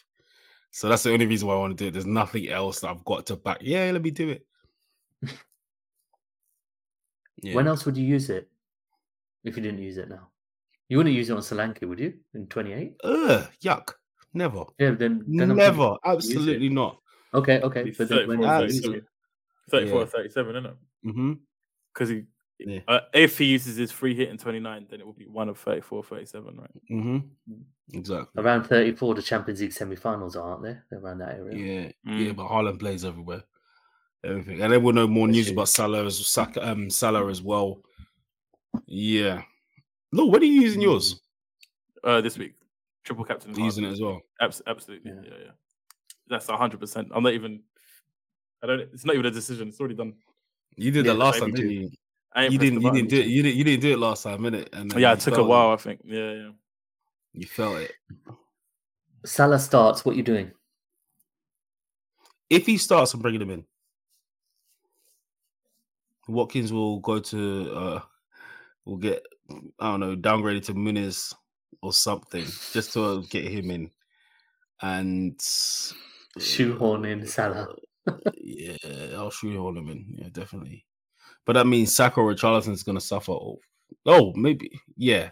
So that's the only reason why I want to do it. There's nothing else that I've got to back. Yeah, let me do it. Yeah. When else would you use it? If you didn't use it now, you wouldn't use it on Solanke, would you? In twenty eight? Ugh, yuck. Never. Yeah. Then, then Never. Absolutely not. Okay. Okay. He's But then when 34, would you Absolutely. use 37. it? 34 Yeah. 37, isn't it? hmm Because he, Yeah. uh, if he uses his free hit in 29, then it will be one of 34, 37, right? Mm-hmm. Exactly. Around thirty four, the Champions League semi-finals, aren't they? They're around that area. Yeah, Mm. yeah, but Haaland plays everywhere. Everything, and then we'll know more That's news true. about Salah as Saka, um, Salah as well. Yeah. Look, when are you using yours? Uh, this week, triple captain. You're using it as well. Abs- absolutely. Yeah. Yeah. yeah, That's 100%. I'm not even, I don't, it's not even a decision. It's already done. You did Yeah, that last maybe time, didn't you? I You didn't. You didn't do it. You didn't. You didn't do it last time, innit? And Yeah, it took a felt while, I think. Yeah, yeah. You felt it. Salah starts. What you doing? If he starts, I'm bringing him in. Watkins will go to. uh Will get. I don't know. Downgraded to Muniz or something, just to get him in. And Shoehorn in Salah. yeah, I'll shoehorn him in. Yeah, definitely. But that means Saka or Charlton is going to suffer. Oh, oh, maybe. Yeah.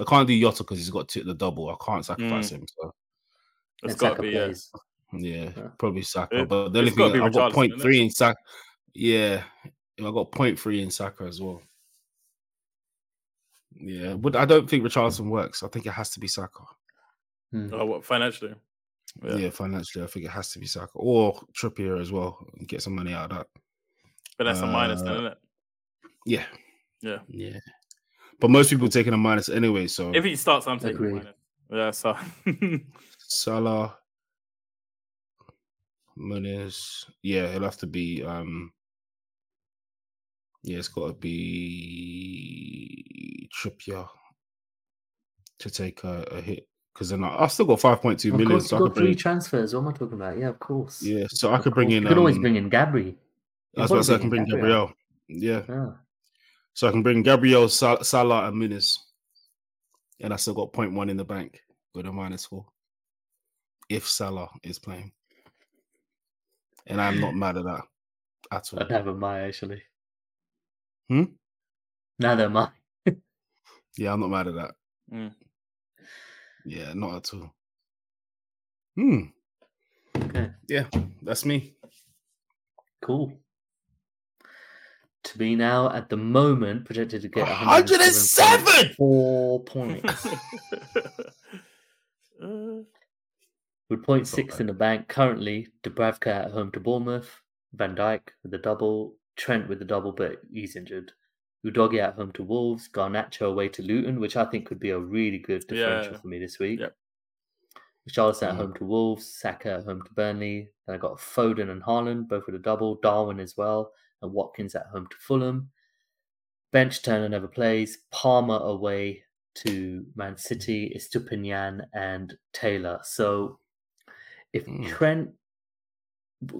I can't do Jota because he's got to the double. I can't sacrifice him. So, It's And got to be, yeah. yeah, Yeah. probably Saka. It- but the only thing I've got Richarlison, three in Saka. Yeah. I got point three in Saka as well. Yeah. But I don't think Richarlison works. I think it has to be Saka. Hmm. Oh, what, financially? Yeah. financially, I think it has to be Saka or Trippier as well and get some money out of that. But that's a minus, then, Uh, isn't it? Yeah. Yeah. Yeah. But most people taking a minus anyway. So If he starts, I'm taking Agreed. minus. Yeah, so. [laughs] Salah, Muniz. Yeah, it'll have to be. um Yeah, it's got to be Trippier to take a, a hit because then I, I've still got five point two Of course, So I got three transfers. What am I talking about? Yeah, of course. yeah, so I could bring in. You could always um, bring in Gabri. I was about to say I can bring Gabriel. Yeah, Ah, so I can bring Gabriel, Sal- Salah, and Muniz, and I still got point one in the bank with a minus four if Salah is playing, and I'm not mad at that at all. I [laughs] never mind actually. Hmm? Neither am I. [laughs] Yeah, I'm not mad at that. Mm. Yeah, not at all. Hmm. Okay, Yeah, that's me. cool. To be now at the moment projected to get 107! four points. [laughs] [laughs] Uh, With point That's not six in the bank currently, Dubravka at home to Bournemouth, Van Dijk with the double, Trent with the double, but he's injured. Udogie at home to Wolves, Garnacho away to Luton, which I think could be a really good differential Yeah. for me this week. Yep. Richarlison at Mm. home to Wolves, Saka at home to Burnley. Then I got Foden and Haaland, both with a double, Darwin as well, and Watkins at home to Fulham. Bench Turner never plays. Palmer away to Man City, Estupiñán and Taylor. So if Mm. Trent w-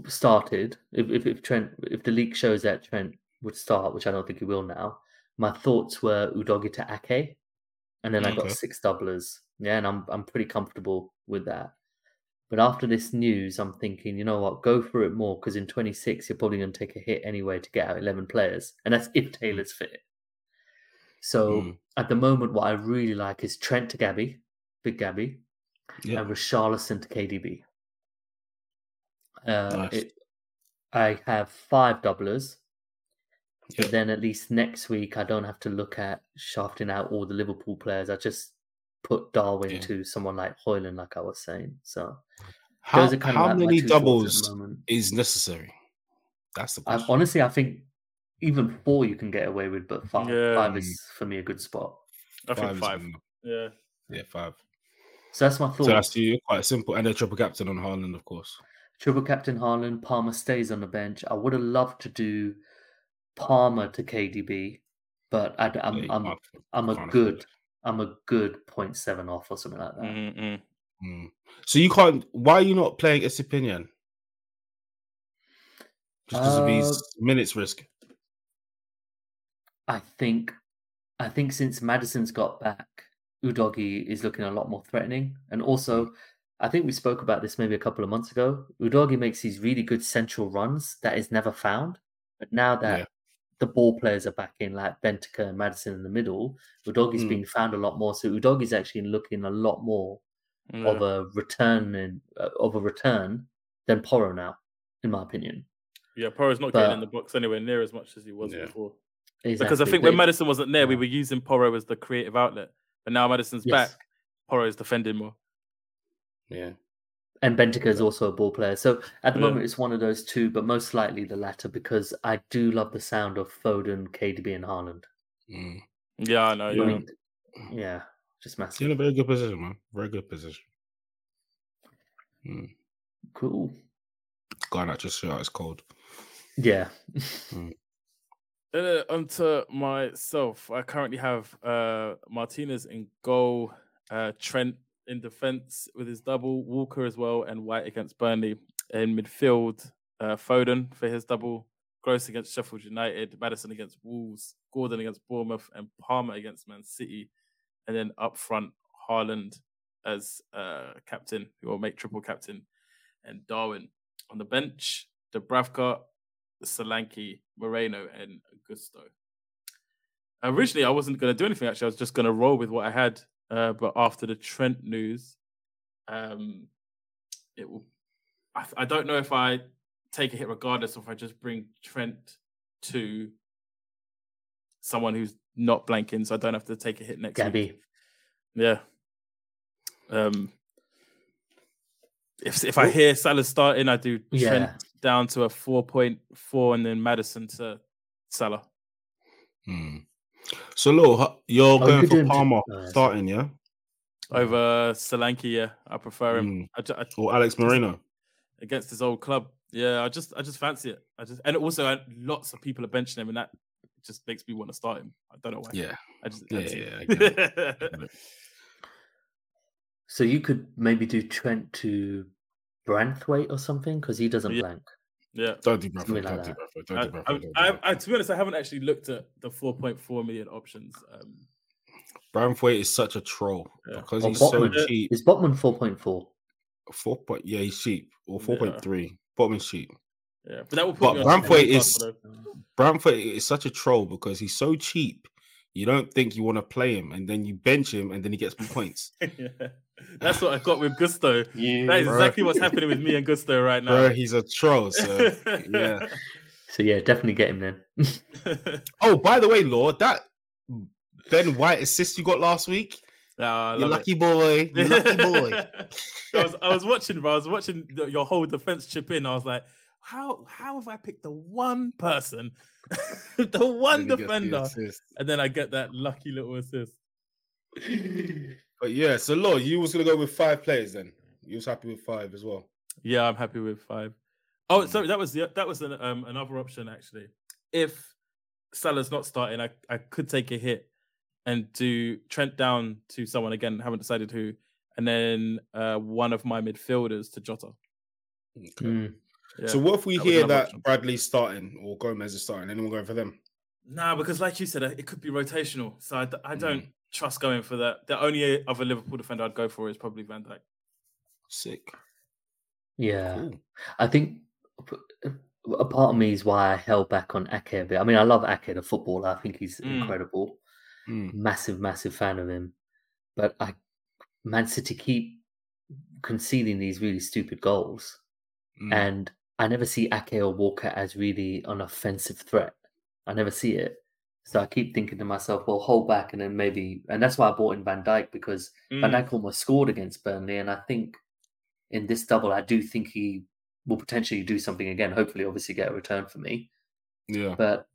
started, if, if if Trent, if the leak shows that Trent would start, which I don't think he will now, my thoughts were Udogie to Ake, and then I got six doublers. Yeah, and I'm I'm pretty comfortable with that. But after this news, I'm thinking, you know what, go for it more because in 26 you're probably going to take a hit anyway to get out 11 players, and that's if Taylor's fit. So Mm. at the moment, what I really like is Trent to Gabby, Big Gabby, Yeah. and Richarlison to KDB. Uh, Nice. it, I have five doublers, but then at least next week I don't have to look at shafting out all the Liverpool players. I just put Darwin Yeah. to someone like Højlund, like I was saying. So How, those are kind how of like many two thoughts at the doubles is necessary? That's the I, honestly, I think even four you can get away with, but five, Yeah. five is for me a good spot. I think five. Yeah. Yeah, five. So that's my thought. So that's you. Quite simple. And a triple captain on Haaland, of course. Triple captain Haaland, Palmer stays on the bench. I would have loved to do Palmer to KDB, but I, am Yeah, you I'm I'm a good. I'm a good point seven off or something like that. Mm-mm. Mm. So you can't. Why are you not playing Estupiñán? Just because of Uh, his minutes risk. I think I think since Maddison's got back, Udogie is looking a lot more threatening, and also. I think we spoke about this maybe a couple of months ago. Udogie makes these really good central runs that is never found. But now that Yeah. the ball players are back in, like Bentancur and Maddison in the middle, Udogie's Mm. being found a lot more. So Udogie's actually looking a lot more Yeah. of a return in, uh, of a return than Porro now, in my opinion. Yeah, Porro's not getting in the box anywhere near as much as he was Yeah. before. Exactly. Because I think but when Maddison wasn't there, we were using Porro as the creative outlet. But now Maddison's Yes. back, Porro is defending more. Yeah. and Bentancur is also a ball player. So at the Yeah. moment, it's one of those two, but most likely the latter because I do love the sound of Foden, KDB, and Haaland. Mm. Yeah, I know. I Yeah. mean, yeah, just massive. You're in a very good position, man. Very good position. Mm. Cool. God, that just shot it's cold. Yeah. Uh, onto myself. I currently have uh, Martinez in goal, uh, Trent in defence with his double, Walker as well, and White against Burnley. In midfield, uh, Foden for his double, Gross against Sheffield United, Maddison against Wolves, Gordon against Bournemouth, and Palmer against Man City. And then up front, Haaland as uh, captain, who will make triple captain, and Darwin on the bench, Dubravka, Solanke, Moreno, and Gusto. Originally, I wasn't going to do anything. Actually, I was just going to roll with what I had. Uh, but after the Trent news, um, it will. I, I don't know if I take a hit regardless, or if I just bring Trent to someone who's not blanking, so I don't have to take a hit next week. Gabby. Yeah. Um. If if I hear Salah starting, I do Trent Yeah. down to a four point four, and then Maddison to Salah. Mm. So, look, you're Oh, going could for him to- Palmer oh, starting, yeah? Over Solanke, yeah, I prefer him Mm. I, ju- I- Or Alex Moreno? against his old club. Yeah, I just I just fancy it. I just and also uh, lots of people are benching him, and that just makes me want to start him. I don't know why. Yeah. I just Yeah, fancy yeah, I it. get it. I get it. [laughs] So you could maybe do Trent to Branthwaite or something because he doesn't Yeah. blank. Yeah. Don't do Bradford. Like Don't do that. Bradford. Don't I, do Bradford. I, don't do Bradford. I, to be honest, I haven't actually looked at the 4.4 million options. Um, Branthwaite is such a troll Yeah. because Or he's so cheap. Is Botman four point four? Four point, yeah, he's cheap. Or Yeah. four point three. Botman's cheap. yeah, but that will put But me on Branthwaite is- Newcastle. Branthwaite is such a troll because he's so cheap. you don't think you want to play him, and then you bench him, and then he gets [laughs] points. yeah. That's what I got with Gusto. You, That is Bro. exactly what's happening with me and Gusto right now. Bro, he's a troll. So [laughs] yeah. so yeah, definitely get him then. [laughs] Oh, by the way, Law, that Ben White assist you got last week, I you love it. lucky boy, you lucky [laughs] boy. I was I was watching, bro. I was watching your whole defense chip in. I was like, how how have I picked the one person, the one Then he gets the defender, and then I get that lucky little assist. But yeah, so Law, you was gonna go with five players then. You was happy with five as well. Yeah, I'm happy with five. Oh, Mm. sorry, that was the that was an, um, another option actually. If Salah's not starting, I, I could take a hit and do Trent down to someone again. Haven't decided who, and then uh, one of my midfielders to Jota. Okay. Mm. Yeah. So what if we that hear that option. Bradley's starting or Gomez is starting? Anyone going for them? Nah, because like you said, uh, it could be rotational. So I, I don't Mm. Trust going for that. The only other Liverpool defender I'd go for is probably Van Dijk. Sick. Yeah, Cool. I think a part of me is why I held back on Ake a bit. I mean, I love Ake, the footballer. I think he's Mm. incredible. Mm. Massive, massive fan of him. But I, Man City keep conceding these really stupid goals, Mm. and I never see Ake or Walker as really an offensive threat. I never see it. So I keep thinking to myself, well, hold back, and then maybe, and that's why I bought in Van Dijk because Van Mm. Dijk almost scored against Burnley, and I think in this double, I do think he will potentially do something again. Hopefully, obviously, get a return for me. Yeah. But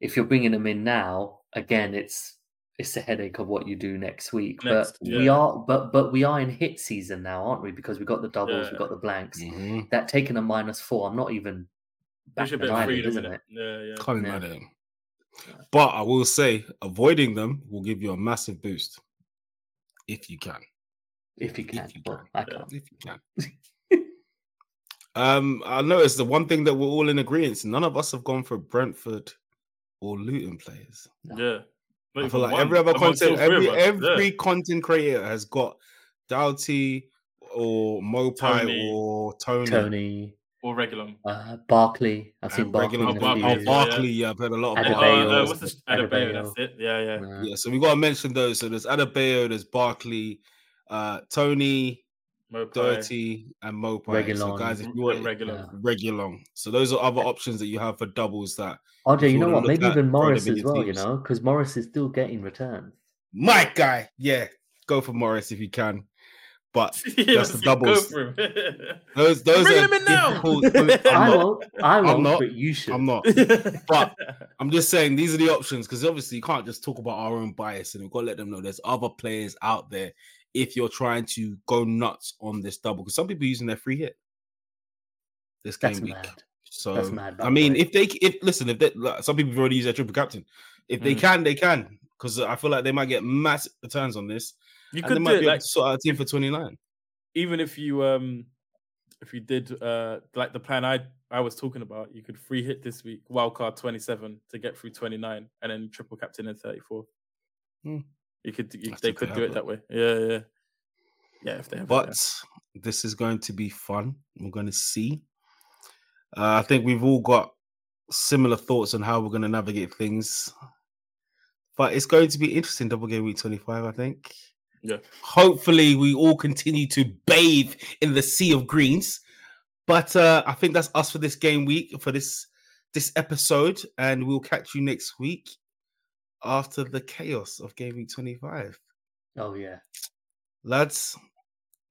if you're bringing him in now, again, it's it's a headache of what you do next week. Next, but we are, but but we are in hit season now, aren't we? Because we got the doubles, we Yeah. got the blanks. Mhm. That taking a minus four, I'm not even There's a batting bit of freedom isn't it. it? Yeah, yeah. Can't Yeah. imagine. But I will say, avoiding them will give you a massive boost if you can. If you can, If you well, can. I can't. If you can. um, I noticed the one thing that we're all in agreement. None of us have gone for Brentford or Luton players. No. Yeah. Not I feel like one every other content, all every. Yeah. every content creator has got Doughty or Maupay Toney. or Toney. Toney, or Reguilón. uh, Barkley. I've seen And Barkley. regular in a Bar- few oh, oh, years. Bar- Barkley, yeah, I've heard a lot of Uh, Adebayo. Barkley. uh, what's the Adebayo? Adebayo. That's it. Yeah, yeah. Uh, Yeah, so we gotta mention those. So there's Adebayo, there's Barkley, uh, Toney, Maupay. Dirty, and Maupay. So guys, if you want Regular. Yeah. Reguilón, so those are other options that you have for doubles. That RJ, if you you know what? Maybe even throwing Morris as your well. You know, because Morris is still getting returns. my guy, yeah, go for Morris if you can. But [laughs] Yeah, That's the doubles. [laughs] those those Bring are him in now. [laughs] I I'm not. won't. I won't. not. But you should. I'm not. But I'm just saying these are the options because obviously you can't just talk about our own bias and we've got to let them know there's other players out there if you're trying to go nuts on this double because some people are using their free hit this game That's week. mad. So That's mad, I mean, way. if they if listen, if they, like, some people have already used their triple captain, if they Mm. can, they can because I feel like they might get massive returns on this, you they could do might it be able like to sort out a team for 29. even if you um if you did uh like the plan I I was talking about, you could free hit this week, wildcard 27 to get through 29 and then triple captain in 34. Hmm. You could you, they they could do have it that way. Yeah, yeah. Yeah, if they have it, But yeah. this is going to be fun. We're going to see. Uh, I think we've all got similar thoughts on how we're going to navigate things. But it's going to be interesting. Double game week 25, I think. Yeah. Hopefully, we all continue to bathe in the sea of greens. But uh, I think that's us for this game week, for this this episode. And we'll catch you next week after the chaos of game week 25. Oh yeah. Lads,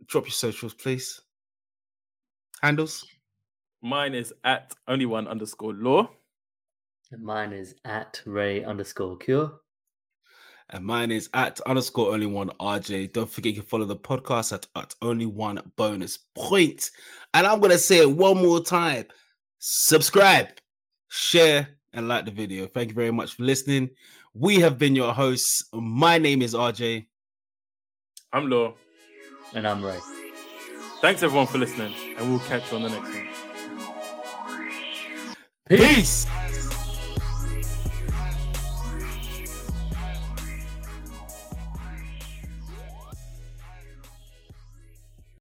drop your socials, please. Handles. mine is at only one underscore law. And mine is at Rey underscore cure. And mine is at underscore only one RJ. Don't forget you can follow the podcast at, at only one bonus point. And I'm gonna say it one more time. Subscribe, share, and like the video. Thank you very much for listening. We have been your hosts. My name is RJ. I'm Law. And I'm Rey. Thanks everyone for listening, and we'll catch you on the next one. Peace.